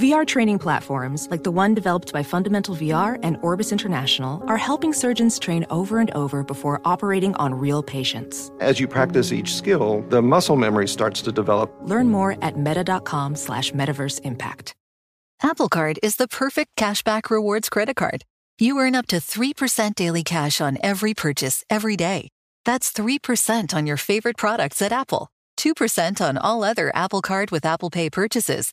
VR training platforms, like the one developed by Fundamental VR and Orbis International, are helping surgeons train over and over before operating on real patients. As you practice each skill, the muscle memory starts to develop. Learn more at meta.com slash metaverse impact. Apple Card is the perfect cashback rewards credit card. You earn up to 3% daily cash on every purchase every day. That's 3% on your favorite products at Apple, 2% on all other Apple Card with Apple Pay purchases,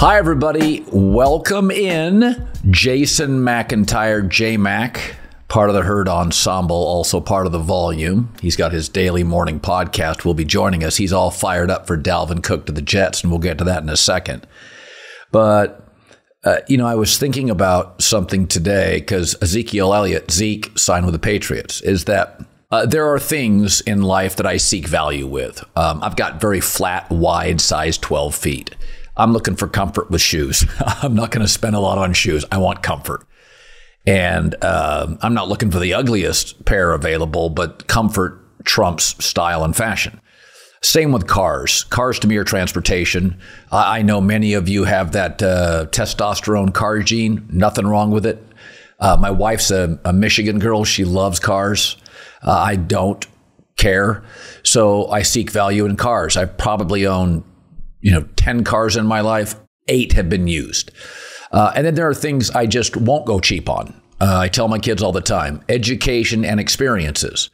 Hi, everybody. Welcome in Jason McIntyre, J Mac, part of the Herd Ensemble, also part of the volume. He's got his daily morning podcast. Will be joining us. He's all fired up for Dalvin Cook to the Jets, and we'll get to that in a second. But uh, you know, I was thinking about something today because Ezekiel Elliott, Zeke, signed with the Patriots. Is that uh, there are things in life that I seek value with. Um, I've got very flat, wide size 12 feet. I'm looking for comfort with shoes. I'm not going to spend a lot on shoes. I want comfort. And uh, I'm not looking for the ugliest pair available, but comfort trumps style and fashion. Same with cars. Cars to me are transportation. I know many of you have that uh, testosterone car gene. Nothing wrong with it. Uh, my wife's a, a, Michigan girl. She loves cars. Uh, I don't care. So I seek value in cars. I probably own you know, 10 cars in my life, eight have been used. Uh, and then there are things I just won't go cheap on. Uh, I tell my kids all the time education and experiences.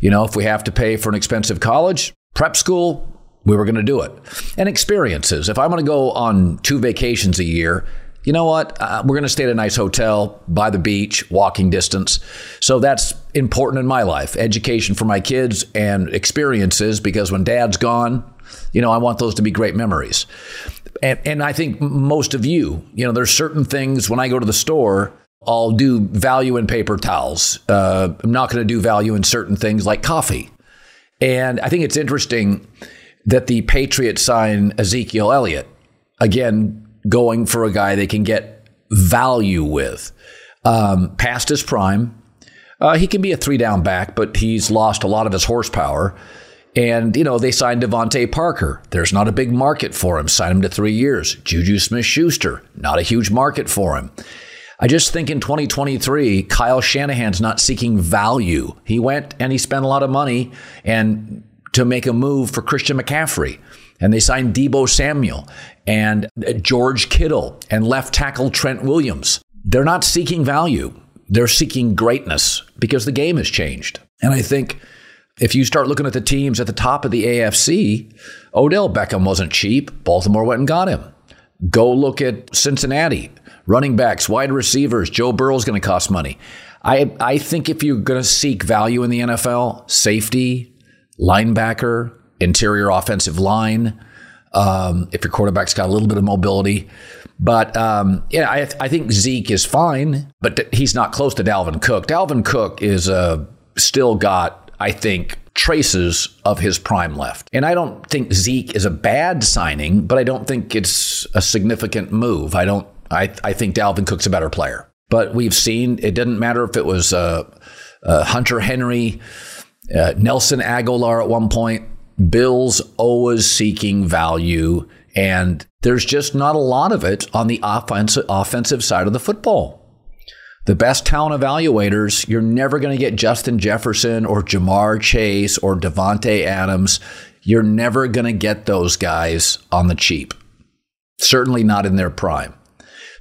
You know, if we have to pay for an expensive college, prep school, we were going to do it. And experiences. If I'm going to go on two vacations a year, you know what? Uh, we're going to stay at a nice hotel by the beach, walking distance. So that's important in my life education for my kids and experiences because when dad's gone, you know, I want those to be great memories. And, and I think most of you, you know, there's certain things when I go to the store, I'll do value in paper towels. Uh, I'm not going to do value in certain things like coffee. And I think it's interesting that the Patriots sign Ezekiel Elliott. Again, going for a guy they can get value with. Um, past his prime, uh, he can be a three down back, but he's lost a lot of his horsepower. And, you know, they signed DeVante Parker. There's not a big market for him. Sign him to three years. Juju Smith Schuster, not a huge market for him. I just think in 2023, Kyle Shanahan's not seeking value. He went and he spent a lot of money and to make a move for Christian McCaffrey. And they signed Deebo Samuel and uh, George Kittle and left tackle Trent Williams. They're not seeking value. They're seeking greatness because the game has changed. And I think if you start looking at the teams at the top of the AFC, Odell Beckham wasn't cheap. Baltimore went and got him. Go look at Cincinnati, running backs, wide receivers. Joe Burrow's going to cost money. I, I think if you're going to seek value in the NFL, safety, linebacker, interior offensive line, um, if your quarterback's got a little bit of mobility. But um, yeah, I, I think Zeke is fine, but th- he's not close to Dalvin Cook. Dalvin Cook is uh, still got I think, traces of his prime left. And I don't think Zeke is a bad signing, but I don't think it's a significant move. I don't. I, I think Dalvin Cook's a better player. But we've seen it didn't matter if it was uh, uh, Hunter Henry, uh, Nelson Agholor at one point. Bills always seeking value, and there's just not a lot of it on the offensive offensive side of the football the best talent evaluators, you're never going to get Justin Jefferson or Ja'Marr Chase or Davante Adams. You're never going to get those guys on the cheap. Certainly not in their prime.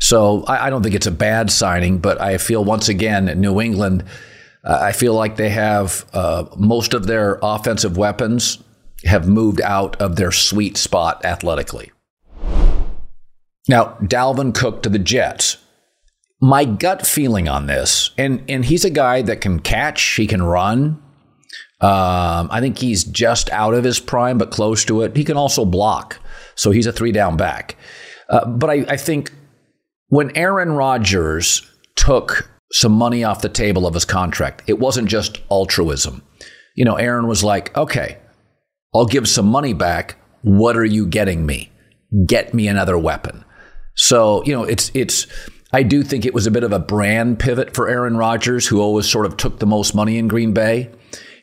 So I, I don't think it's a bad signing, but I feel once again in New England, uh, I feel like they have uh, most of their offensive weapons have moved out of their sweet spot athletically. Now, Dalvin Cook to the Jets my gut feeling on this, and and he's a guy that can catch, he can run. Um, I think he's just out of his prime, but close to it. He can also block, so he's a three down back. Uh, but I, I think when Aaron Rodgers took some money off the table of his contract. It wasn't just altruism. You know, Aaron was like, okay, I'll give some money back. What are you getting me? Get me another weapon. So, you know, it's, it's, I do think it was a bit of a brand pivot for Aaron Rodgers, who always sort of took the most money in Green Bay.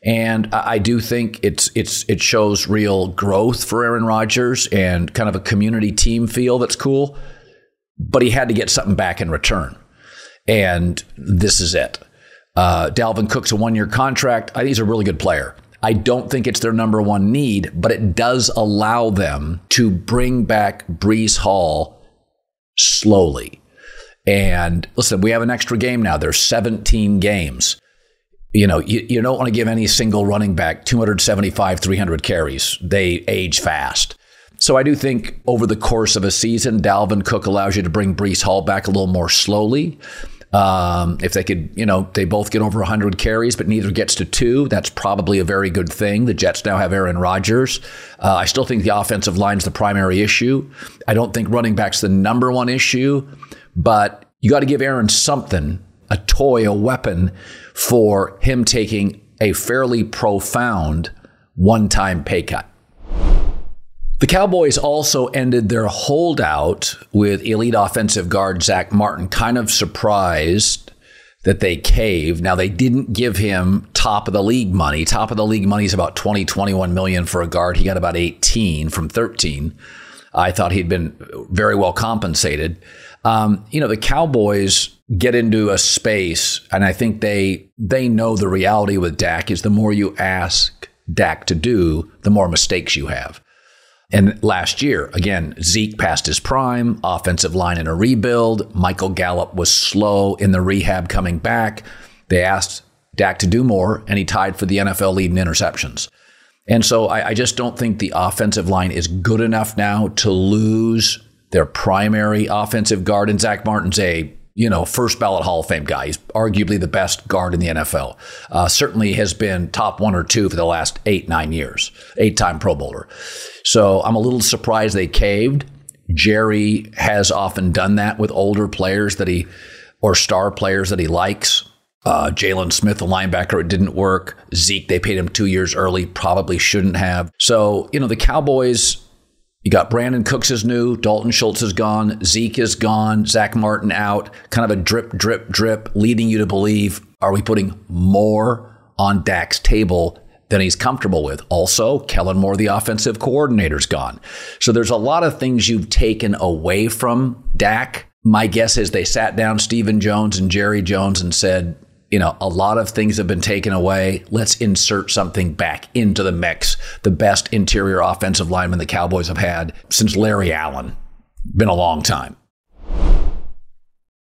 And I do think it's it's it shows real growth for Aaron Rodgers and kind of a community team feel that's cool. But he had to get something back in return, and this is it. Uh, Dalvin Cook's a one year contract. I think he's a really good player. I don't think it's their number one need, but it does allow them to bring back Breece Hall slowly. And listen, we have an extra game now. There's 17 games you know, you, you don't want to give any single running back 275, 300 carries. They age fast. So I do think over the course of a season, Dalvin Cook allows you to bring Breece Hall back a little more slowly. Um, if they could, you know, they both get over 100 carries, but neither gets to two, that's probably a very good thing. The Jets now have Aaron Rodgers. Uh, I still think the offensive line's the primary issue. I don't think running back's the number one issue, but you got to give Aaron something, a toy, a weapon for him taking a fairly profound one time pay cut. The Cowboys also ended their holdout with elite offensive guard Zach Martin, kind of surprised that they caved. Now they didn't give him top of the league money. Top of the league money is about 20, 21 million for a guard. He got about 18 from 13. I thought he'd been very well compensated. Um, you know, the Cowboys get into a space, and I think they they know the reality with Dak is the more you ask Dak to do, the more mistakes you have. And last year, again, Zeke passed his prime, offensive line in a rebuild. Michael Gallup was slow in the rehab coming back. They asked Dak to do more, and he tied for the NFL lead in interceptions. And so I, I just don't think the offensive line is good enough now to lose their primary offensive guard. And Zach Martin's a you know, first ballot Hall of Fame guy. He's arguably the best guard in the NFL. Uh, certainly has been top one or two for the last eight, nine years, eight time Pro Bowler. So I'm a little surprised they caved. Jerry has often done that with older players that he, or star players that he likes. Uh, Jaylon Smith, the linebacker, it didn't work. Zeke, they paid him two years early, probably shouldn't have. So, you know, the Cowboys you got Brandin Cooks is new, Dalton Schultz is gone, Zeke is gone, Zach Martin out, kind of a drip, drip, drip, leading you to believe are we putting more on Dak's table than he's comfortable with? Also, Kellen Moore, the offensive coordinator's gone. So there's a lot of things you've taken away from Dak. My guess is they sat down Stephen Jones and Jerry Jones and said, you know, a lot of things have been taken away. Let's insert something back into the mix. The best interior offensive lineman the Cowboys have had since Larry Allen. Been a long time.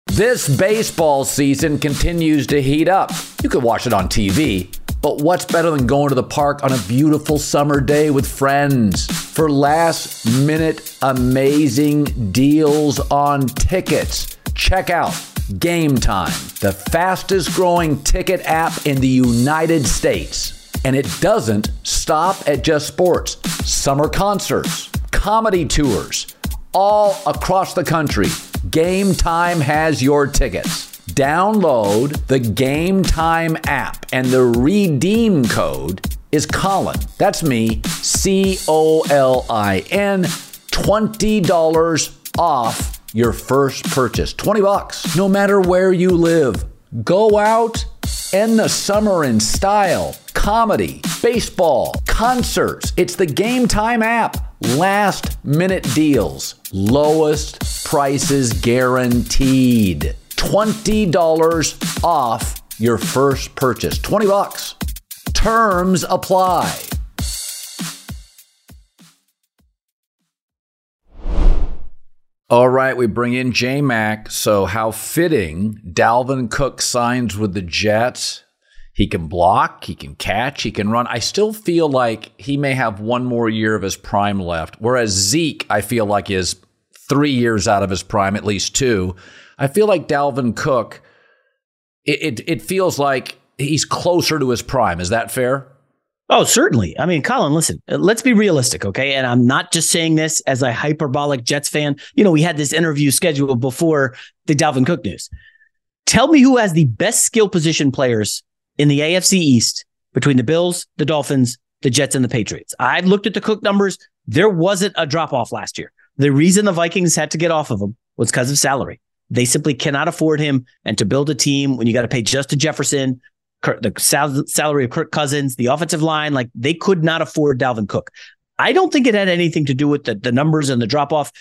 This baseball season continues to heat up. You could watch it on TV, but what's better than going to the park on a beautiful summer day with friends? For last minute amazing deals on tickets, check out Game Time, the fastest growing ticket app in the United States. And it doesn't stop at just sports, summer concerts, comedy tours, all across the country. Game Time has your tickets. Download the Game Time app, and the redeem code is Colin. That's me, C O L I N, $20 off your first purchase. 20 bucks, no matter where you live. Go out, end the summer in style. Comedy, baseball, concerts. It's the Game Time app. Last minute deals, lowest prices guaranteed. $20 off your first purchase. 20 bucks. Terms apply. All right, we bring in J Mac. So, how fitting Dalvin Cook signs with the Jets. He can block, he can catch, he can run. I still feel like he may have one more year of his prime left. Whereas Zeke, I feel like is three years out of his prime, at least two. I feel like Dalvin Cook, it, it, it feels like he's closer to his prime. Is that fair? Oh, certainly. I mean, Colin, listen, uh, let's be realistic, okay? And I'm not just saying this as a hyperbolic Jets fan. You know, we had this interview scheduled before the Dalvin Cook news. Tell me who has the best skill position players in the AFC East between the Bills, the Dolphins, the Jets, and the Patriots. I've looked at the Cook numbers. There wasn't a drop off last year. The reason the Vikings had to get off of him was because of salary. They simply cannot afford him. And to build a team when you got to pay Justin Jefferson, the sal- salary of Kirk Cousins, the offensive line, like they could not afford Dalvin Cook. I don't think it had anything to do with the, the numbers and the drop off.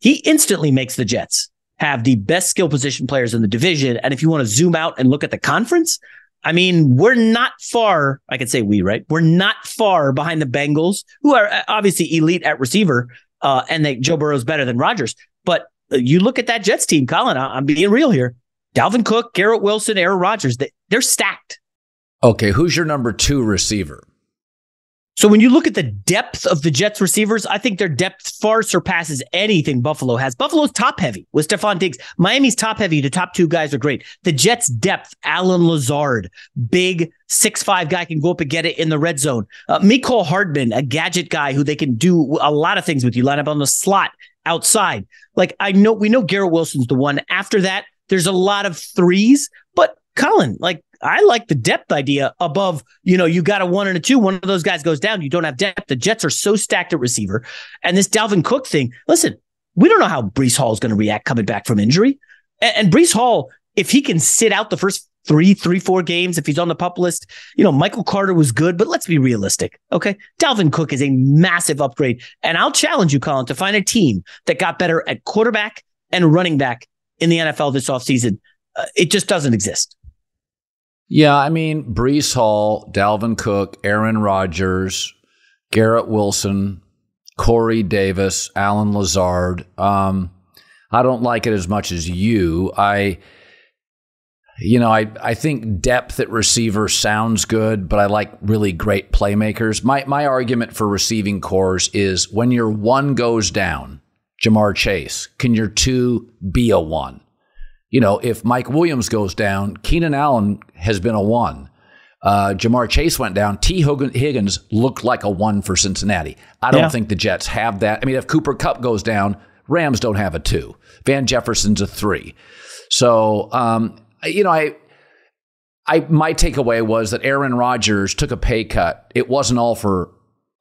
He instantly makes the Jets have the best skill position players in the division. And if you want to zoom out and look at the conference, I mean, we're not far. I could say we, right? We're not far behind the Bengals, who are uh, obviously elite at receiver, uh, and they, Joe Burrow's better than Rodgers. But uh, you look at that Jets team, Colin. I'm being real here. Dalvin Cook, Garrett Wilson, Aaron Rodgers. They, they're stacked. Okay, who's your number two receiver? So when you look at the depth of the Jets receivers, I think their depth far surpasses anything Buffalo has. Buffalo's top heavy with Stefon Diggs. Miami's top heavy. The top two guys are great. The Jets' depth, Allen Lazard, big six five guy can go up and get it in the red zone. Uh, Mecole Hardman, a gadget guy who they can do a lot of things with. You line up on the slot outside. Like I know we know Garrett Wilson's the one. After that, there's a lot of threes, but Colin, like I like the depth idea above, you know, you got a one and a two. One of those guys goes down. You don't have depth. The Jets are so stacked at receiver. And this Dalvin Cook thing, listen, we don't know how Breece Hall is going to react coming back from injury. And, and Breece Hall, if he can sit out the first three, three, four games, if he's on the pup list, you know, Michael Carter was good, but let's be realistic. Okay. Dalvin Cook is a massive upgrade. And I'll challenge you, Colin, to find a team that got better at quarterback and running back in the NFL this offseason. Uh, it just doesn't exist. Yeah, I mean, Breece Hall, Dalvin Cook, Aaron Rodgers, Garrett Wilson, Corey Davis, Allen Lazard. Um, I don't like it as much as you. I, you know, I, I think depth at receiver sounds good, but I like really great playmakers. My my argument for receiving cores is when your one goes down, Ja'Marr Chase, can your two be a one? You know, if Mike Williams goes down, Keenan Allen has been a one. Uh, Ja'Marr Chase went down. Tee Higgins looked like a one for Cincinnati. I don't yeah. think the Jets have that. I mean, if Cooper Kupp goes down, Rams don't have a two. Van Jefferson's a three. So, um, you know, I, I, my takeaway was that Aaron Rodgers took a pay cut. It wasn't all for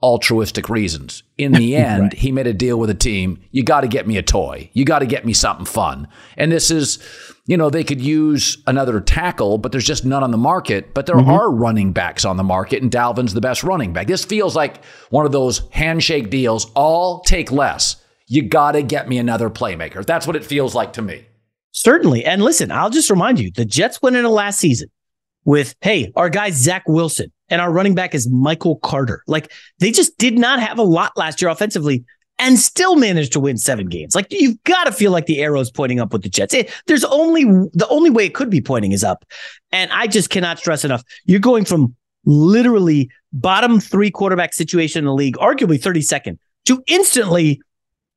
altruistic reasons. In the end, right. he made a deal with a team. You got to get me a toy. You got to get me something fun. And this is, you know, they could use another tackle, but there's just none on the market. But there mm-hmm. are running backs on the market, and Dalvin's the best running back. This feels like one of those handshake deals. All take less. You got to get me another playmaker. That's what it feels like to me. Certainly. And listen, I'll just remind you the Jets went into last season with, hey, our guy, Zach Wilson and our running back is Michael Carter. Like they just did not have a lot last year offensively and still managed to win seven games. Like you've got to feel like the arrow's pointing up with the Jets. It, there's only the only way it could be pointing is up. And I just cannot stress enough. You're going from literally bottom three quarterback situation in the league, arguably 32nd, to instantly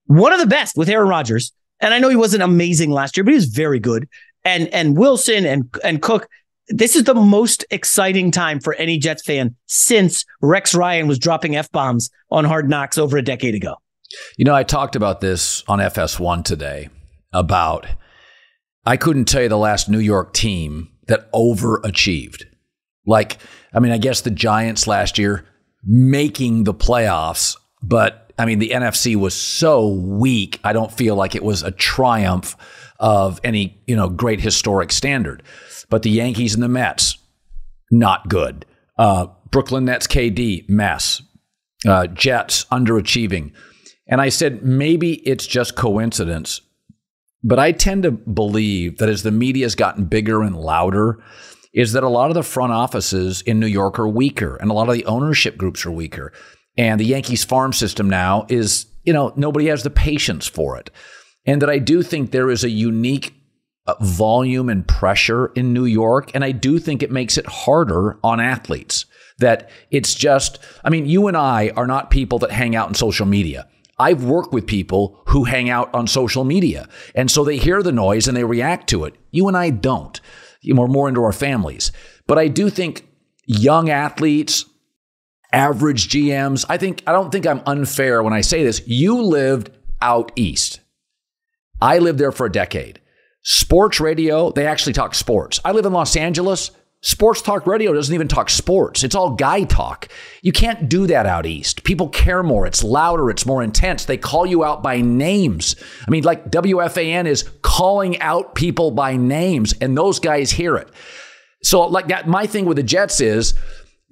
one of the best with Aaron Rodgers. And I know he wasn't amazing last year, but he was very good. And and Wilson and and Cook, this is the most exciting time for any Jets fan since Rex Ryan was dropping F bombs on hard knocks over a decade ago. You know, I talked about this on FS1 today about I couldn't tell you the last New York team that overachieved. Like, I mean, I guess the Giants last year making the playoffs, but I mean, the NFC was so weak. I don't feel like it was a triumph of any, you know, great historic standard. But the Yankees and the Mets, not good. Uh, Brooklyn Nets KD, mess. Uh, Jets, underachieving. And I said, maybe it's just coincidence. But I tend to believe that as the media has gotten bigger and louder, is that a lot of the front offices in New York are weaker and a lot of the ownership groups are weaker. And the Yankees farm system now is, you know, nobody has the patience for it. And that I do think there is a unique Uh, volume and pressure in New York. And I do think it makes it harder on athletes. That it's just, I mean, you and I are not people that hang out in social media. I've worked with people who hang out on social media. And so they hear the noise and they react to it. You and I don't. We're more into our families. But I do think young athletes, average GMs, I think, I don't think I'm unfair when I say this. You lived out east. I lived there for a decade. Sports radio, they actually talk sports. I live in Los Angeles. Sports talk radio doesn't even talk sports. It's all guy talk. You can't do that out east. People care more. It's louder. It's more intense. They call you out by names. I mean, like WFAN is calling out people by names, and those guys hear it. So, like that, my thing with the Jets is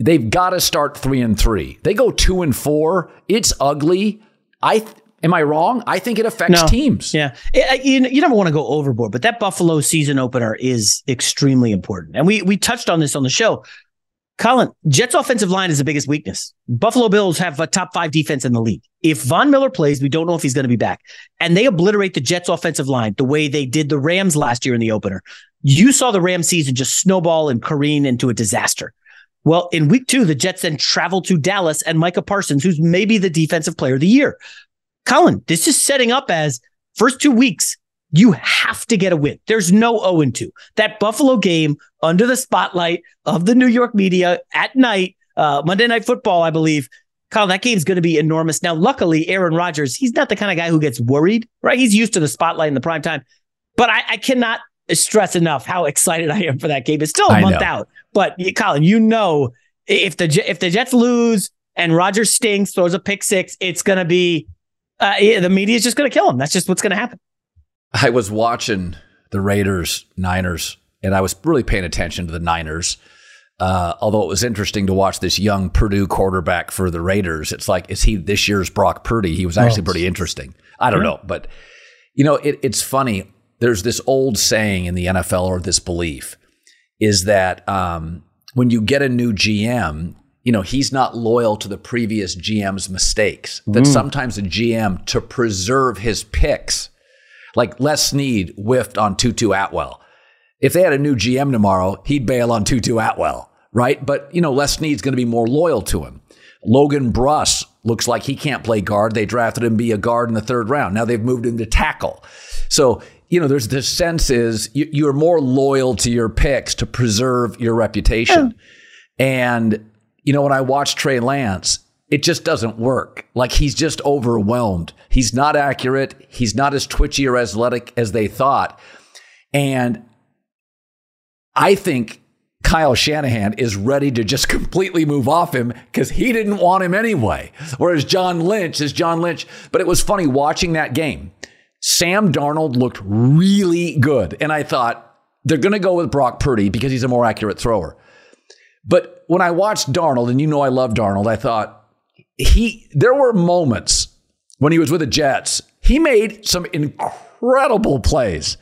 they've got to start three and three. They go two and four. It's ugly. I Am I wrong? I think it affects no. teams. Yeah. It, you, you never want to go overboard, but that Buffalo season opener is extremely important. And we we touched on this on the show. Colin, Jets offensive line is the biggest weakness. Buffalo Bills have a top five defense in the league. If Von Miller plays, we don't know if he's going to be back. And they obliterate the Jets offensive line the way they did the Rams last year in the opener. You saw the Rams season just snowball and careen into a disaster. Well, in week two, the Jets then travel to Dallas and Micah Parsons, who's maybe the defensive player of the year. Colin, this is setting up as first two weeks. You have to get a win. There's no 0 2. That Buffalo game under the spotlight of the New York media at night, uh, Monday Night Football, I believe. Colin, that game's going to be enormous. Now, luckily, Aaron Rodgers, he's not the kind of guy who gets worried, right? He's used to the spotlight in the prime time. But I, I cannot stress enough how excited I am for that game. It's still a I month know. out, but Colin, you know, if the if the Jets lose and Rodgers stinks, throws a pick six, it's going to be uh, yeah, the media is just going to kill him. That's just what's going to happen. I was watching the Raiders Niners, and I was really paying attention to the Niners. Uh, although it was interesting to watch this young Purdue quarterback for the Raiders. It's like, is he this year's Brock Purdy? He was actually oh. pretty interesting. I don't know, but you know, it, it's funny. There's this old saying in the NFL, or this belief, is that um, when you get a new GM, you know, he's not loyal to the previous GM's mistakes. That mm. sometimes a GM, to preserve his picks, like Les Snead whiffed on Tutu Atwell. If they had a new GM tomorrow, he'd bail on Tutu Atwell, right? But, you know, Les Snead's going to be more loyal to him. Logan Bruss looks like he can't play guard. They drafted him to be a guard in the third round. Now they've moved him to tackle. So, you know, there's this sense is you, are more loyal to your picks to preserve your reputation. And you know, when I watch Trey Lance, it just doesn't work. Like he's just overwhelmed. He's not accurate. He's not as twitchy or athletic as they thought. And I think Kyle Shanahan is ready to just completely move off him because he didn't want him anyway. Whereas John Lynch is John Lynch. But it was funny watching that game. Sam Darnold looked really good. And I thought they're going to go with Brock Purdy because he's a more accurate thrower. But when I watched Darnold, and you know I love Darnold, I thought he there were moments when he was with the Jets. He made some incredible plays.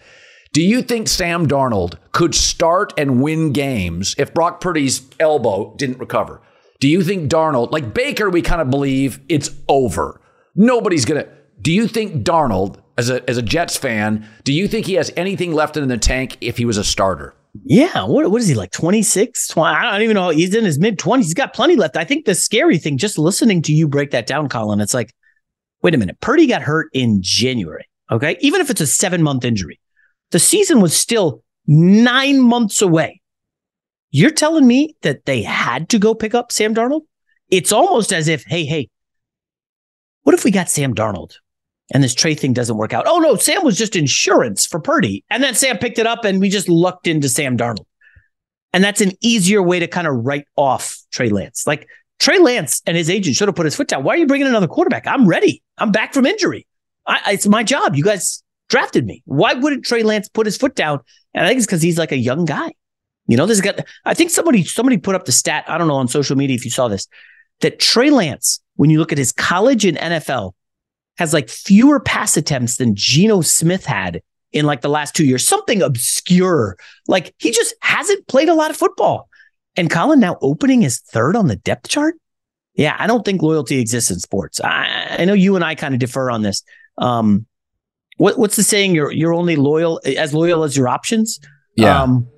Do you think Sam Darnold could start and win games if Brock Purdy's elbow didn't recover? Do you think Darnold, like Baker, we kind of believe it's over. Nobody's going to. Do you think Darnold, as a, as a Jets fan, do you think he has anything left in the tank if he was a starter? Yeah, what what is he like 26, 20? I don't even know. He's in his mid 20s. He's got plenty left. I think the scary thing just listening to you break that down Colin, it's like wait a minute. Purdy got hurt in January, okay? Even if it's a 7-month injury. The season was still 9 months away. You're telling me that they had to go pick up Sam Darnold? It's almost as if, hey, hey, what if we got Sam Darnold? And this Trey thing doesn't work out. Oh no, Sam was just insurance for Purdy. And then Sam picked it up and we just lucked into Sam Darnold. And that's an easier way to kind of write off Trey Lance. Like Trey Lance and his agent should have put his foot down. Why are you bringing another quarterback? I'm ready. I'm back from injury. I, it's my job. You guys drafted me. Why wouldn't Trey Lance put his foot down? And I think it's because he's like a young guy. You know, this got, I think somebody, somebody put up the stat. I don't know on social media if you saw this, that Trey Lance, when you look at his college and NFL, has like fewer pass attempts than Geno Smith had in like the last two years. Something obscure. Like he just hasn't played a lot of football. And Colin now opening his third on the depth chart. Yeah, I don't think loyalty exists in sports. I, I know you and I kind of defer on this. Um, what, what's the saying? You're you're only loyal as loyal as your options. Yeah. Um,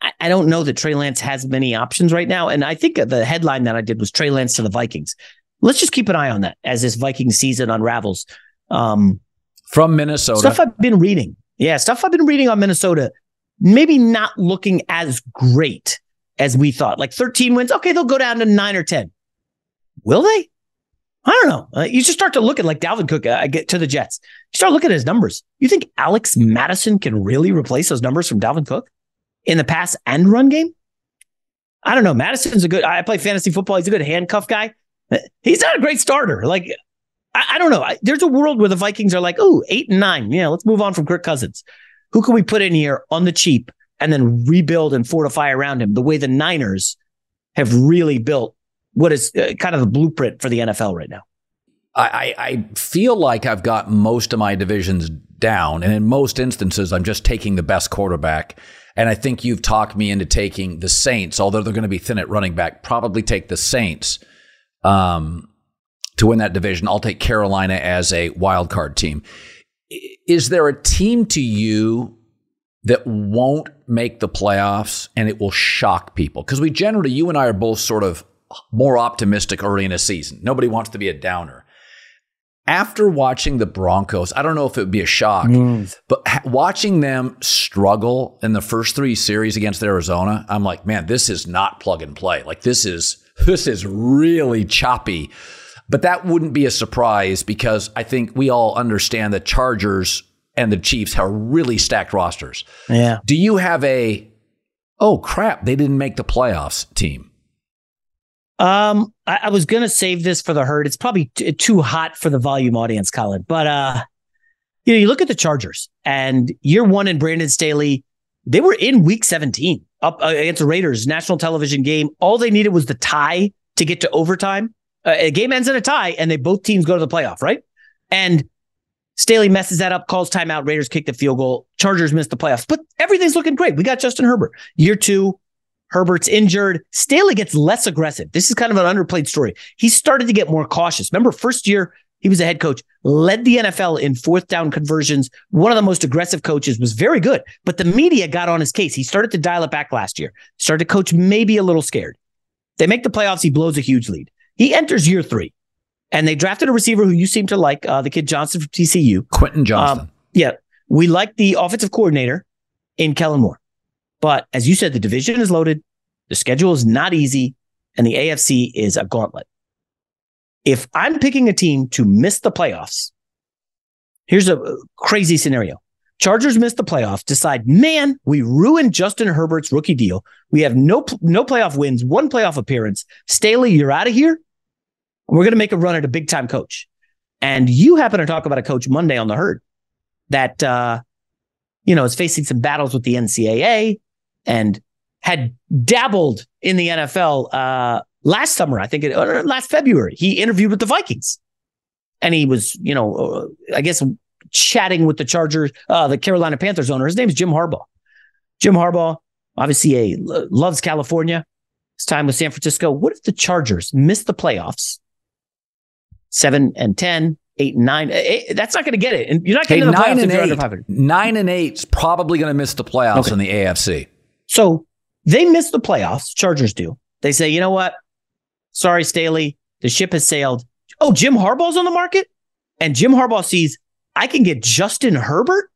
I, I don't know that Trey Lance has many options right now. And I think the headline that I did was Trey Lance to the Vikings let's just keep an eye on that as this Viking season unravels. Um, From Minnesota. Stuff I've been reading. Yeah, stuff I've been reading on Minnesota, maybe not looking as great as we thought. Like 13 wins. Okay, they'll go down to nine or 10. Will they? I don't know. Uh, you just start to look at like Dalvin Cook. I uh, get to the Jets. You start looking at his numbers. You think Alex Mattison can really replace those numbers from Dalvin Cook in the pass and run game? I don't know. Mattison's a good. I play fantasy football. He's a good handcuff guy. He's not a great starter. Like I, I don't know. I, there's a world where the Vikings are like, oh, eight and nine. Yeah, let's move on from Kirk Cousins. Who can we put in here on the cheap and then rebuild and fortify around him the way the Niners have really built what is uh, kind of the blueprint for the NFL right now? I, I feel like I've got most of my divisions down, and in most instances, I'm just taking the best quarterback. And I think you've talked me into taking the Saints, although they're going to be thin at running back. Probably take the Saints um, to win that division. I'll take Carolina as a wild card team. Is there a team to you that won't make the playoffs and it will shock people? Because we generally, you and I are both sort of more optimistic early in a season. Nobody wants to be a downer. After watching the Broncos, I don't know if it would be a shock, mm. but watching them struggle in the first three series against Arizona, I'm like, man, this is not plug and play. Like this is this is really choppy. But that wouldn't be a surprise because I think we all understand the Chargers and the Chiefs have really stacked rosters. Yeah. Do you have a oh crap, they didn't make the playoffs team? Um, I, I was gonna save this for the herd. It's probably t- too hot for the volume audience, Colin. But uh, you know, you look at the Chargers and year one in Brandon Staley, they were in Week 17 up uh, against the Raiders, national television game. All they needed was the tie to get to overtime. Uh, a game ends in a tie, and they both teams go to the playoff, right? And Staley messes that up, calls timeout. Raiders kick the field goal. Chargers miss the playoffs, but everything's looking great. We got Justin Herbert. Year two, Herbert's injured. Staley gets less aggressive. This is kind of an underplayed story. He started to get more cautious. Remember, first year he was a head coach, led the NFL in fourth down conversions. One of the most aggressive coaches was very good, but the media got on his case. He started to dial it back last year. Started to coach maybe a little scared. They make the playoffs. He blows a huge lead. He enters year three, and they drafted a receiver who you seem to like, uh, the kid Johnston from TCU, Quentin Johnston. Um, yeah, we like the offensive coordinator in Kellen Moore. But as you said, the division is loaded, the schedule is not easy, and the AFC is a gauntlet. If I'm picking a team to miss the playoffs, here's a crazy scenario. Chargers miss the playoffs, decide, man, we ruined Justin Herbert's rookie deal. We have no no playoff wins, one playoff appearance. Staley, you're out of here. We're going to make a run at a big time coach. And you happen to talk about a coach Monday on the herd that uh, you know is facing some battles with the NCAA and had dabbled in the NFL uh, last summer. I think it, last February he interviewed with the Vikings, and he was you know uh, I guess chatting with the Chargers, uh, the Carolina Panthers owner. His name is Jim Harbaugh. Jim Harbaugh, obviously, a, loves California. His time with San Francisco. What if the Chargers miss the playoffs? Seven and 10, eight and nine. Eight, that's not going to get it. And you're not getting hey, the nine and eight, Nine and eight's probably going to miss the playoffs okay. in the AFC. So they miss the playoffs. Chargers do. They say, you know what? Sorry, Staley. The ship has sailed. Oh, Jim Harbaugh's on the market? And Jim Harbaugh sees I can get Justin Herbert.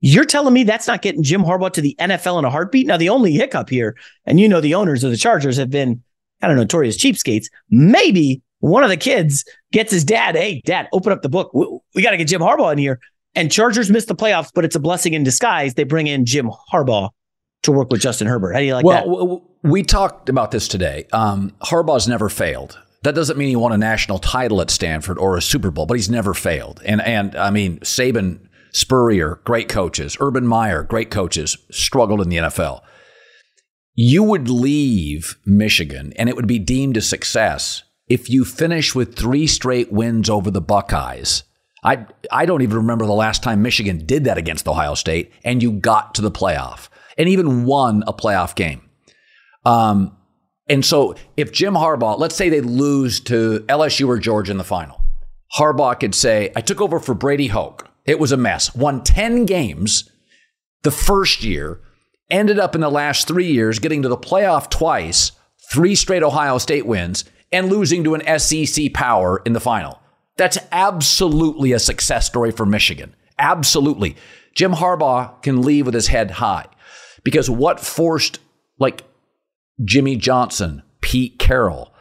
You're telling me that's not getting Jim Harbaugh to the NFL in a heartbeat? Now, the only hiccup here, and you know, the owners of the Chargers have been kind of notorious cheapskates. Maybe one of the kids gets his dad, hey, dad, open up the book. We, we got to get Jim Harbaugh in here. And Chargers miss the playoffs, but it's a blessing in disguise. They bring in Jim Harbaugh to work with Justin Herbert. How do you like well, that? Well, we talked about this today. Um, Harbaugh's never failed. That doesn't mean he won a national title at Stanford or a Super Bowl, but he's never failed. And and I mean, Saban, Spurrier, great coaches. Urban Meyer, great coaches, struggled in the NFL. You would leave Michigan and it would be deemed a success if you finish with three straight wins over the Buckeyes. I I don't even remember the last time Michigan did that against Ohio State and you got to the playoff and even won a playoff game. Um, and so if Jim Harbaugh, let's say they lose to LSU or Georgia in the final, Harbaugh could say, I took over for Brady Hoke. It was a mess. Won 10 games the first year, ended up in the last three years getting to the playoff twice, three straight Ohio State wins, and losing to an SEC power in the final. That's absolutely a success story for Michigan. Absolutely. Jim Harbaugh can leave with his head high because what forced, like, Jimmy Johnson, Pete Carroll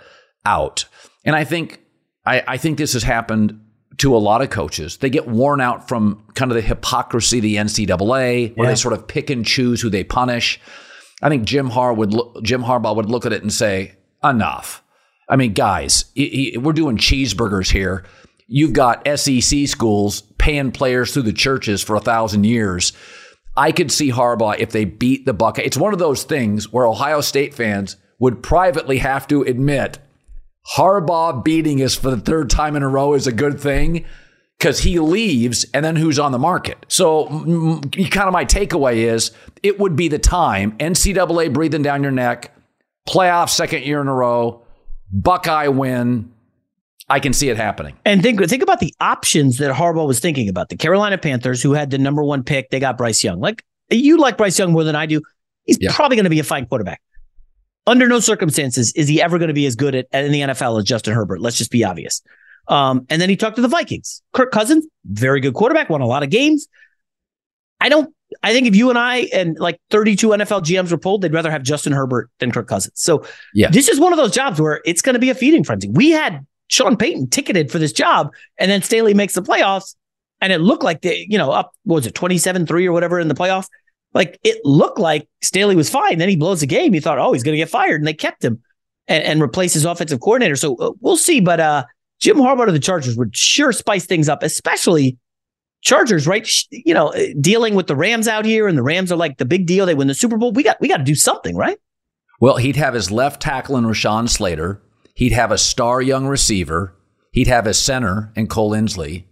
out. And I think I, I think this has happened to a lot of coaches. They get worn out from kind of the hypocrisy of the NCAA, where Yeah. they sort of pick and choose who they punish. I think Jim Har would look, Jim Harbaugh would look at it and say, "Enough." I mean, guys, we're doing cheeseburgers here. You've got SEC schools paying players through the churches for a thousand years. I could see Harbaugh if they beat the Buckeye. It's one of those things where Ohio State fans would privately have to admit Harbaugh beating us for the third time in a row is a good thing because he leaves and then who's on the market. So, kind of my takeaway is it would be the time NCAA breathing down your neck, playoff second year in a row, Buckeye win. I can see it happening. And think think about the options that Harbaugh was thinking about. The Carolina Panthers, who had the number one pick, they got Bryce Young. Like you like Bryce Young more than I do. He's Yeah. probably going to be a fine quarterback. Under no circumstances is he ever going to be as good at, in the NFL as Justin Herbert. Let's just be obvious. Um, and then he talked to the Vikings. Kirk Cousins, very good quarterback, won a lot of games. I don't. I think if you and I and like 32 NFL GMs were polled, they'd rather have Justin Herbert than Kirk Cousins. So Yeah. this is one of those jobs where it's going to be a feeding frenzy. We had Sean Payton ticketed for this job, and then Staley makes the playoffs, and it looked like they, you know, up what was it 27-3 or whatever in the playoff. Like it looked like Staley was fine. Then he blows the game. You thought, oh, he's going to get fired, and they kept him and, and replaced his offensive coordinator. So uh, we'll see. But uh, Jim Harbaugh to the Chargers would sure spice things up, especially Chargers, right? You know, uh, dealing with the Rams out here, and the Rams are like the big deal. They win the Super Bowl. We got we got to do something, right? Well, he'd have his left tackle in Rashawn Slater. He'd have a star young receiver. He'd have his center in Cole Linsley,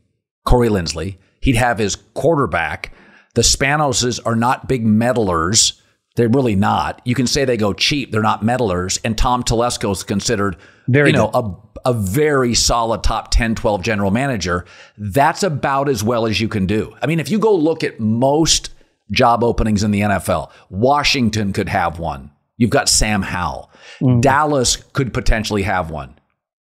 Corey Linsley. He'd have his quarterback. The Spanoses are not big meddlers. They're really not. You can say they go cheap. They're not meddlers. And Tom Telesco is considered, Very you know, a, a very solid top 10, 12 general manager. That's about as well as you can do. I mean, if you go look at most job openings in the NFL, Washington could have one. You've got Sam Howell. Mm. Dallas could potentially have one.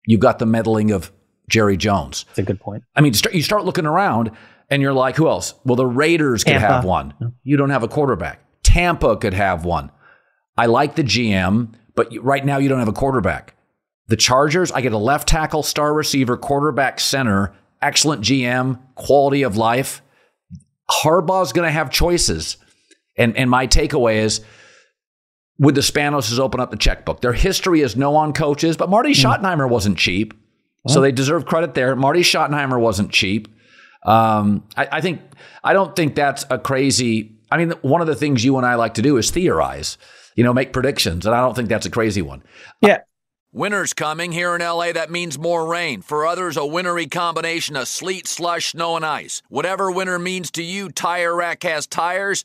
You've got the meddling of Jerry Jones. That's a good point. I mean, start- you start looking around and you're like, who else? Well, the Raiders could Tampa. have one. You don't have a quarterback. Tampa could have one. I like the GM, but right now you don't have a quarterback. The Chargers, I get a left tackle, star receiver, quarterback, center, excellent GM, quality of life. Harbaugh's going to have choices. And, and my takeaway is would the Spanoses open up the checkbook? Their history is no on coaches, but Marty Schottenheimer wasn't cheap. So they deserve credit there. Marty Schottenheimer wasn't cheap. Um, I, I think I don't think that's a crazy. I mean, one of the things you and I like to do is theorize, you know, make predictions, and I don't think that's a crazy one. Yeah. Winter's coming here in LA. That means more rain. For others, a wintry combination of sleet, slush, snow, and ice. Whatever winter means to you, Tire Rack has tires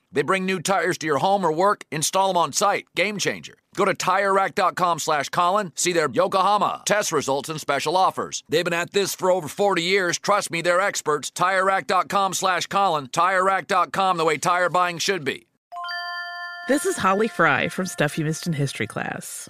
They bring new tires to your home or work, install them on site. Game changer. Go to TireRack.com slash Colin. See their Yokohama test results and special offers. They've been at this for over 40 years. Trust me, they're experts. TireRack.com slash Colin. TireRack.com, the way tire buying should be. This is Holly Fry from Stuff You Missed in History class.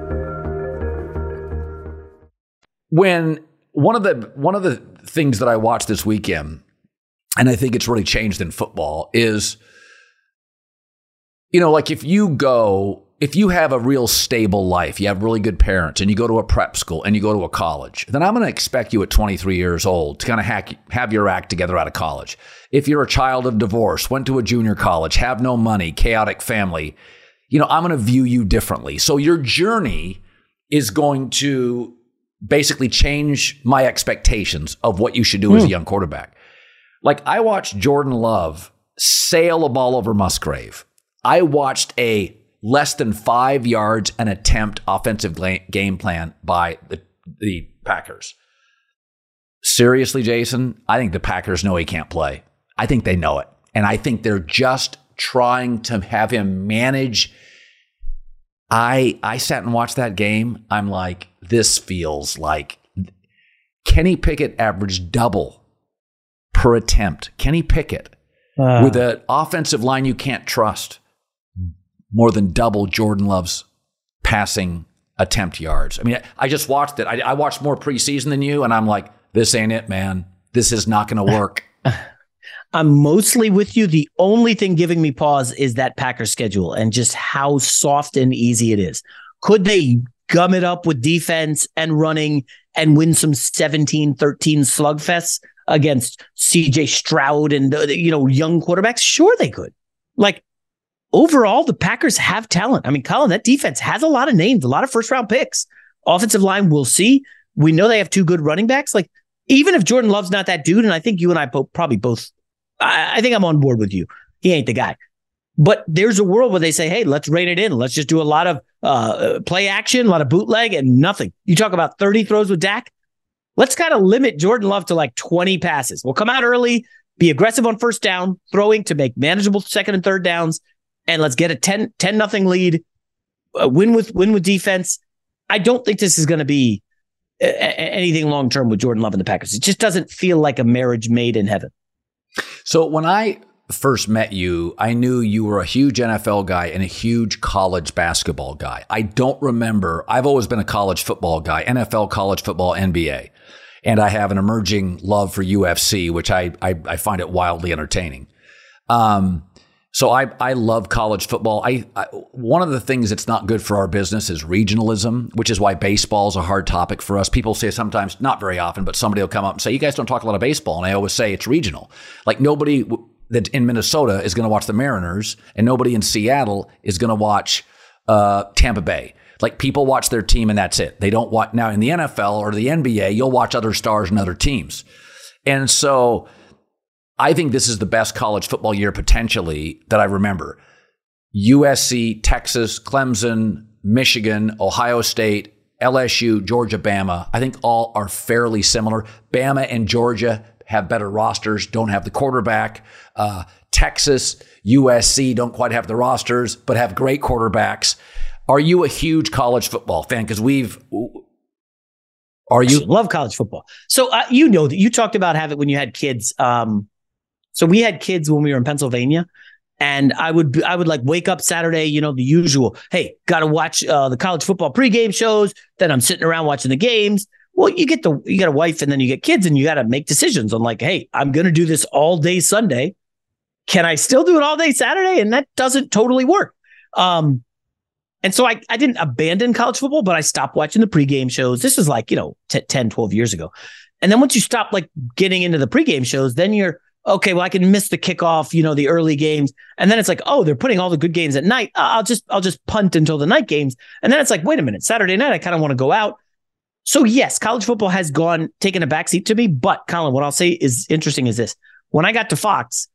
When one of the one of the things that I watched this weekend, and I think it's really changed in football, is you know, like if you go, if you have a real stable life, you have really good parents, and you go to a prep school and you go to a college, then I'm going to expect you at 23 years old to kind of hack, have your act together out of college. If you're a child of divorce, went to a junior college, have no money, chaotic family, you know, I'm going to view you differently. So your journey is going to basically change my expectations of what you should do as a hmm. young quarterback. Like I watched Jordan Love sail a ball over Musgrave. I watched a less than five yards an attempt offensive game plan by the, the Packers. Seriously, Jason, I think the Packers know he can't play. I think they know it. And I think they're just trying to have him manage. I I sat and watched that game. I'm like, this feels like Kenny Pickett averaged double per attempt. Kenny Pickett uh. with an offensive line you can't trust more than double Jordan Love's passing attempt yards. I mean, I just watched it. I, I watched more preseason than you, and I'm like, this ain't it, man. This is not going to work. I'm mostly with you. The only thing giving me pause is that Packers schedule and just how soft and easy it is. Could they gum it up with defense and running and win some 17 13 slugfests against CJ Stroud and, you know, young quarterbacks? Sure, they could. Like, overall, the Packers have talent. I mean, Colin, that defense has a lot of names, a lot of first round picks. Offensive line, we'll see. We know they have two good running backs. Like, even if Jordan Love's not that dude, and I think you and I bo- probably both, I, I think I'm on board with you. He ain't the guy. But there's a world where they say, hey, let's rein it in. Let's just do a lot of uh, play action, a lot of bootleg, and nothing. You talk about 30 throws with Dak. Let's kind of limit Jordan Love to like 20 passes. We'll come out early, be aggressive on first down, throwing to make manageable second and third downs, and let's get a 10 10 nothing lead, uh, win with win with defense. I don't think this is going to be a- a- anything long term with Jordan Love and the Packers. It just doesn't feel like a marriage made in heaven. So when I first met you, I knew you were a huge NFL guy and a huge college basketball guy. I don't remember. I've always been a college football guy, NFL, college football, NBA. And I have an emerging love for UFC, which I, I, I find it wildly entertaining. Um, so I, I love college football. I, I, one of the things that's not good for our business is regionalism, which is why baseball is a hard topic for us. People say sometimes, not very often, but somebody will come up and say, "You guys don't talk a lot of baseball," and I always say it's regional. Like nobody that in Minnesota is going to watch the Mariners, and nobody in Seattle is going to watch uh, Tampa Bay. Like people watch their team and that's it. They don't watch now in the NFL or the NBA. You'll watch other stars and other teams, and so I think this is the best college football year potentially that I remember. USC, Texas, Clemson, Michigan, Ohio State, LSU, Georgia, Bama. I think all are fairly similar. Bama and Georgia have better rosters, don't have the quarterback. Uh, Texas, USC don't quite have the rosters, but have great quarterbacks. Are you a huge college football fan? Because we've. Are you love college football? So uh, you know that you talked about having when you had kids. Um, so we had kids when we were in Pennsylvania, and I would I would like wake up Saturday, you know, the usual. Hey, got to watch uh, the college football pregame shows. Then I'm sitting around watching the games. Well, you get the you got a wife and then you get kids and you got to make decisions on like, hey, I'm going to do this all day Sunday. Can I still do it all day Saturday? And that doesn't totally work. Um, and so I, I didn't abandon college football, but I stopped watching the pregame shows. This is like, you know, t- 10, 12 years ago. And then once you stop like getting into the pregame shows, then you're okay, well, I can miss the kickoff, you know, the early games. And then it's like, oh, they're putting all the good games at night. I'll just, I'll just punt until the night games. And then it's like, wait a minute, Saturday night, I kind of want to go out. So yes, college football has gone taken a backseat to me. But Colin, what I'll say is interesting is this: when I got to Fox,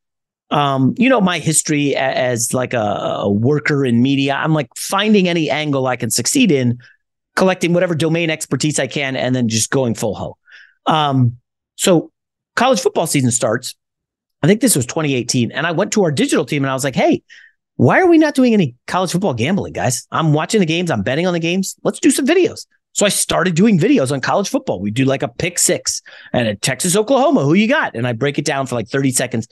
um, you know my history as like a, a worker in media. I'm like finding any angle I can succeed in. collecting whatever domain expertise I can, and then just going full ho. Um, so college football season starts. I think this was 2018. And I went to our digital team and I was like, hey, why are we not doing any college football gambling, guys? I'm watching the games, I'm betting on the games. Let's do some videos. So I started doing videos on college football. We do like a pick six and a Texas, Oklahoma. Who you got? And I break it down for like 30 seconds.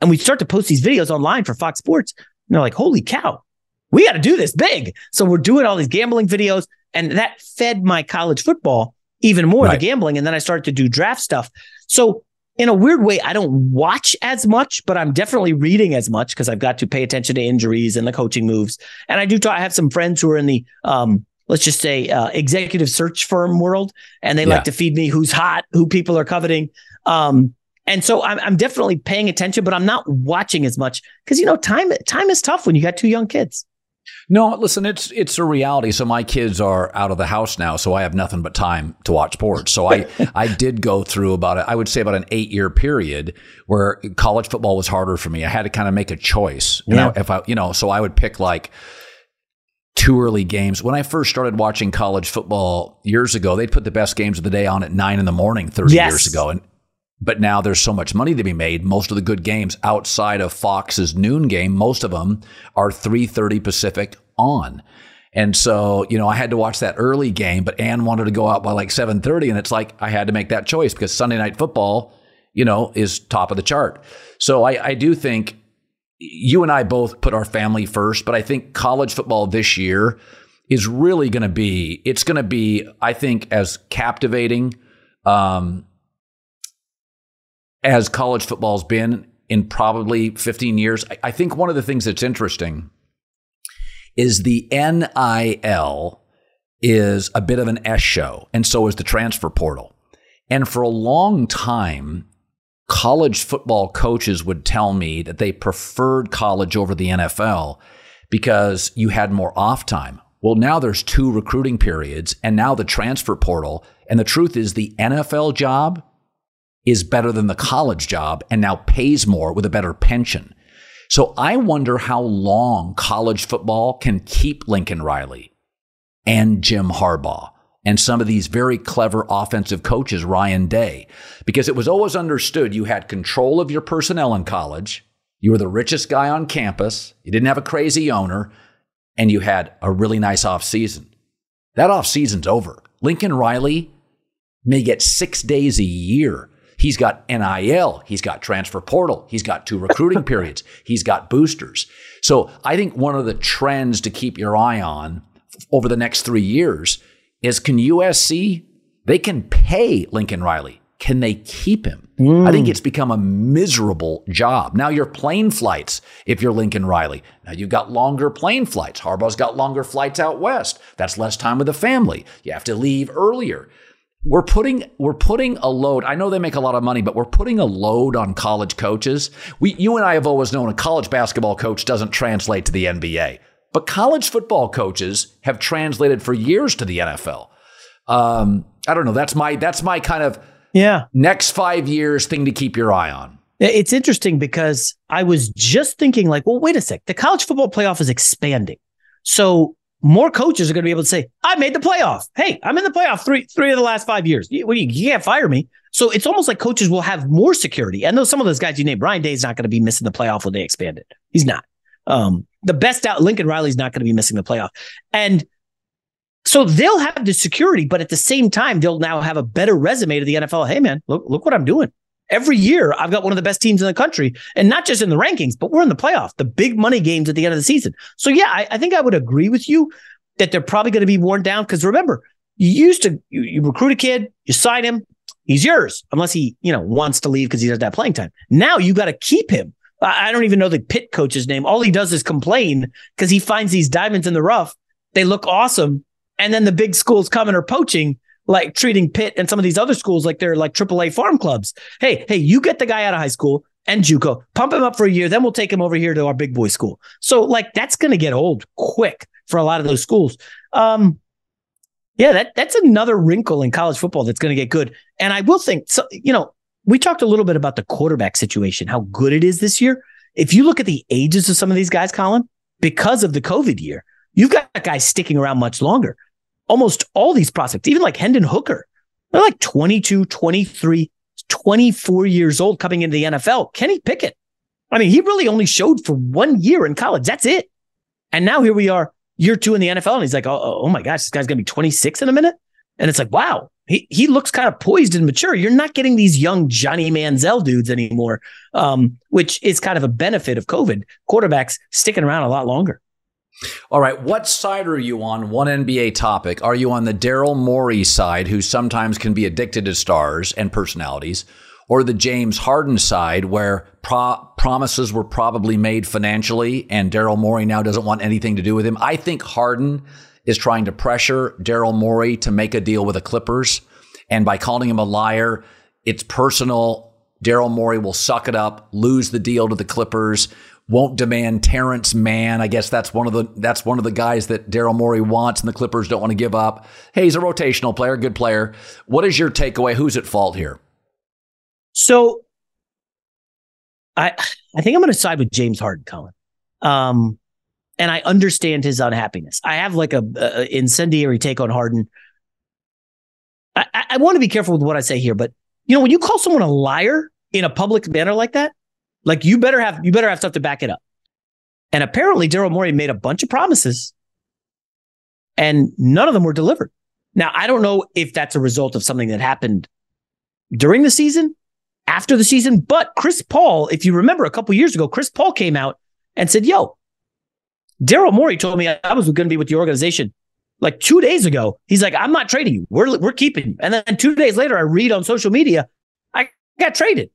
And we start to post these videos online for Fox Sports. And they're like, holy cow, we got to do this big. So we're doing all these gambling videos. And that fed my college football even more, right. the gambling. And then I started to do draft stuff. So in a weird way, I don't watch as much, but I'm definitely reading as much because I've got to pay attention to injuries and the coaching moves. And I do talk, I have some friends who are in the um, let's just say uh, executive search firm world, and they yeah. like to feed me who's hot, who people are coveting. Um, and so I'm, I'm definitely paying attention, but I'm not watching as much because you know time time is tough when you got two young kids. No, listen, it's it's a reality. So my kids are out of the house now, so I have nothing but time to watch sports. So I I did go through about I would say about an eight year period where college football was harder for me. I had to kind of make a choice. You yeah. know, if I you know, so I would pick like two early games. When I first started watching college football years ago, they'd put the best games of the day on at nine in the morning 30 yes. years ago. And but now there's so much money to be made. Most of the good games outside of Fox's noon game, most of them are 3:30 Pacific on. And so, you know, I had to watch that early game, but Ann wanted to go out by like 7:30 and it's like I had to make that choice because Sunday night football, you know, is top of the chart. So I, I do think you and I both put our family first, but I think college football this year is really going to be, it's going to be, I think, as captivating um, as college football's been in probably 15 years. I, I think one of the things that's interesting is the NIL is a bit of an S show, and so is the transfer portal. And for a long time, college football coaches would tell me that they preferred college over the NFL because you had more off time. Well, now there's two recruiting periods and now the transfer portal. And the truth is, the NFL job is better than the college job and now pays more with a better pension. So I wonder how long college football can keep Lincoln Riley and Jim Harbaugh and some of these very clever offensive coaches, Ryan Day, because it was always understood you had control of your personnel in college, you were the richest guy on campus, you didn't have a crazy owner, and you had a really nice off season. That off season's over. Lincoln Riley may get six days a year. He's got NIL, he's got transfer portal, he's got two recruiting periods, he's got boosters. So I think one of the trends to keep your eye on over the next three years is can USC, they can pay Lincoln Riley. Can they keep him? Mm. I think it's become a miserable job. Now your plane flights, if you're Lincoln Riley. Now you've got longer plane flights. Harbaugh's got longer flights out west. That's less time with the family. You have to leave earlier. We're putting we're putting a load. I know they make a lot of money, but we're putting a load on college coaches. We you and I have always known a college basketball coach doesn't translate to the NBA. But college football coaches have translated for years to the NFL. Um, I don't know. That's my that's my kind of yeah next five years thing to keep your eye on. It's interesting because I was just thinking, like, well, wait a sec. The college football playoff is expanding, so more coaches are going to be able to say, "I made the playoff. Hey, I'm in the playoff three three of the last five years. You, you, can't fire me." So it's almost like coaches will have more security. And those some of those guys you named, Brian Day is not going to be missing the playoff when they expand it. He's not. Um, the best out Lincoln Riley's not going to be missing the playoff. And so they'll have the security, but at the same time, they'll now have a better resume to the NFL. Hey man, look, look what I'm doing. Every year I've got one of the best teams in the country and not just in the rankings, but we're in the playoff, the big money games at the end of the season. So yeah, I, I think I would agree with you that they're probably going to be worn down. Cause remember, you used to, you, you recruit a kid, you sign him, he's yours unless he, you know, wants to leave because he doesn't have playing time. Now you got to keep him I don't even know the Pitt coach's name. All he does is complain because he finds these diamonds in the rough. They look awesome. And then the big schools come and are poaching, like treating Pitt and some of these other schools like they're like AAA farm clubs. Hey, hey, you get the guy out of high school and JUCO, pump him up for a year, then we'll take him over here to our big boy school. So like that's going to get old quick for a lot of those schools. Um, yeah, that that's another wrinkle in college football that's going to get good. And I will think so. You know, we talked a little bit about the quarterback situation, how good it is this year. If you look at the ages of some of these guys, Colin, because of the COVID year, you've got guys sticking around much longer. almost all these prospects, even like Hendon Hooker, they're like 22, 23, 24 years old coming into the NFL. Kenny Pickett, I mean, he really only showed for one year in college. That's it. And now here we are, year two in the NFL, and he's like, oh, oh my gosh, this guy's going to be 26 in a minute. And it's like, wow, he, he looks kind of poised and mature. You're not getting these young Johnny Manziel dudes anymore, um, which is kind of a benefit of COVID. Quarterbacks sticking around a lot longer. All right, what side are you on? One NBA topic. Are you on the Daryl Morey side, who sometimes can be addicted to stars and personalities, or the James Harden side, where pro- promises were probably made financially and Daryl Morey now doesn't want anything to do with him? I think Harden is trying to pressure Daryl Morey to make a deal with the Clippers. And by calling him a liar, it's personal. Daryl Morey will suck it up, lose the deal to the Clippers, won't demand Terance Mann. I guess that's one of the that's one of the guys that Daryl Morey wants and the Clippers don't want to give up. Hey, he's a rotational player, good player. What is your takeaway? Who's at fault here? So I I think I'm going to side with James Harden, Colin. Um, and I understand his unhappiness. I have like a, a incendiary take on Harden. I, I want to be careful with what I say here, but you know, when you call someone a liar in a public manner like that, like you better have you better have stuff to back it up. And apparently, Daryl Morey made a bunch of promises, and none of them were delivered. Now, I don't know if that's a result of something that happened during the season, after the season, but Chris Paul, if you remember a couple years ago, Chris Paul came out and said, "Yo, Daryl Morey told me I was going to be with the organization like two days ago. He's like, I'm not trading you. We're, we're keeping you. And then two days later, I read on social media, I got traded.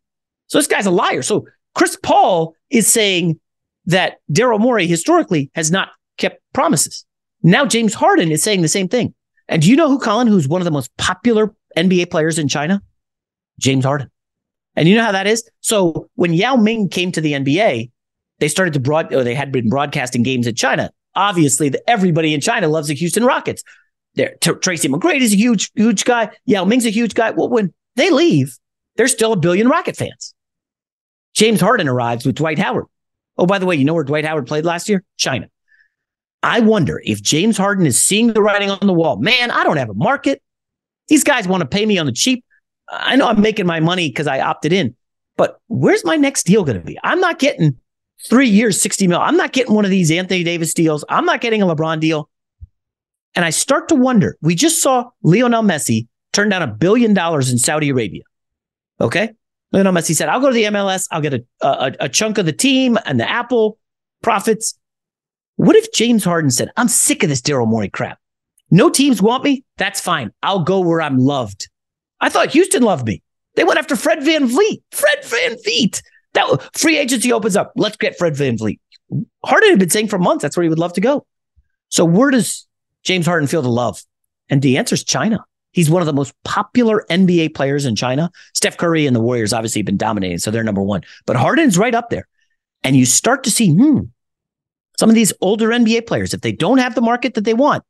So this guy's a liar. So Chris Paul is saying that Daryl Morey historically has not kept promises. Now James Harden is saying the same thing. And do you know who, Colin, who's one of the most popular NBA players in China? James Harden. And you know how that is? So when Yao Ming came to the NBA, they started to broad, or they had been broadcasting games in China. Obviously, the, everybody in China loves the Houston Rockets. There, Tracy McGrady is a huge, huge guy. Yao Ming's a huge guy. Well, when they leave, there's still a billion Rocket fans. James Harden arrives with Dwight Howard. Oh, by the way, you know where Dwight Howard played last year? China. I wonder if James Harden is seeing the writing on the wall. Man, I don't have a market. These guys want to pay me on the cheap. I know I'm making my money because I opted in, but where's my next deal going to be? I'm not getting three years, 60 mil. I'm not getting one of these Anthony Davis deals. I'm not getting a LeBron deal. And I start to wonder, we just saw Lionel Messi turn down a billion dollars in Saudi Arabia. Okay. Lionel Messi said, I'll go to the MLS. I'll get a, a, a chunk of the team and the Apple profits. What if James Harden said, I'm sick of this Daryl Morey crap. No teams want me. That's fine. I'll go where I'm loved. I thought Houston loved me. They went after Fred Van VanVleet. Fred Van VanVleet. That free agency opens up. Let's get Fred VanVleet. Harden had been saying for months that's where he would love to go. So where does James Harden feel the love? And the answer is China. He's one of the most popular NBA players in China. Steph Curry and the Warriors obviously have been dominating, so they're number one. But Harden's right up there. And you start to see, hmm, some of these older NBA players, if they don't have the market that they want,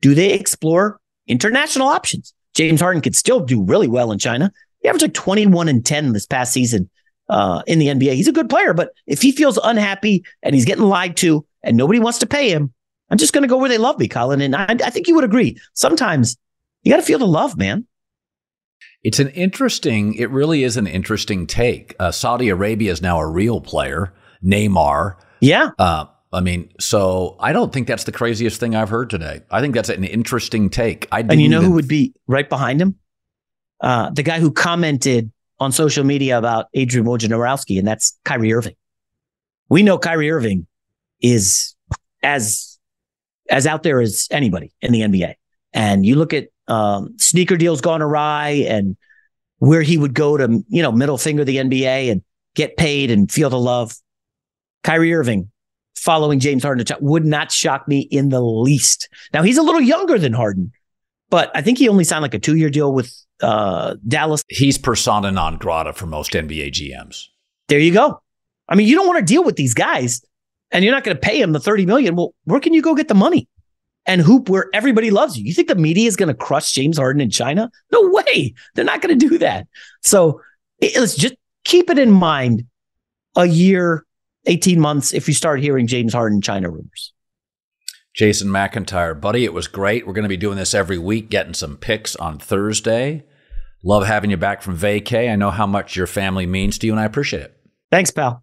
do they explore international options? James Harden could still do really well in China. He averaged like 21 and 10 this past season uh, in the NBA. He's a good player, but if he feels unhappy and he's getting lied to and nobody wants to pay him, I'm just going to go where they love me, Colin. And I, I think you would agree. Sometimes you got to feel the love, man. It's an interesting, it really is an interesting take. Uh, Saudi Arabia is now a real player, Neymar. Yeah. Uh, I mean, so I don't think that's the craziest thing I've heard today. I think that's an interesting take. I and you know who would be right behind him? Uh, the guy who commented on social media about Adrian Wojnarowski, and that's Kyrie Irving. We know Kyrie Irving is as as out there as anybody in the NBA. And you look at um, sneaker deals gone awry and where he would go to, you know, middle finger the NBA and get paid and feel the love. Kyrie Irving following James Harden would not shock me in the least. Now he's a little younger than Harden, but I think he only signed like a two year deal with uh, Dallas. He's persona non grata for most NBA GMs. There you go. I mean, you don't want to deal with these guys, and you're not going to pay him the thirty million. Well, where can you go get the money? And hoop where everybody loves you. You think the media is going to crush James Harden in China? No way. They're not going to do that. So let's just keep it in mind. A year, eighteen months, if you start hearing James Harden China rumors. Jason McIntyre, buddy, it was great. We're going to be doing this every week, getting some picks on Thursday. Love having you back from vacay. I know how much your family means to you, and I appreciate it. Thanks, pal.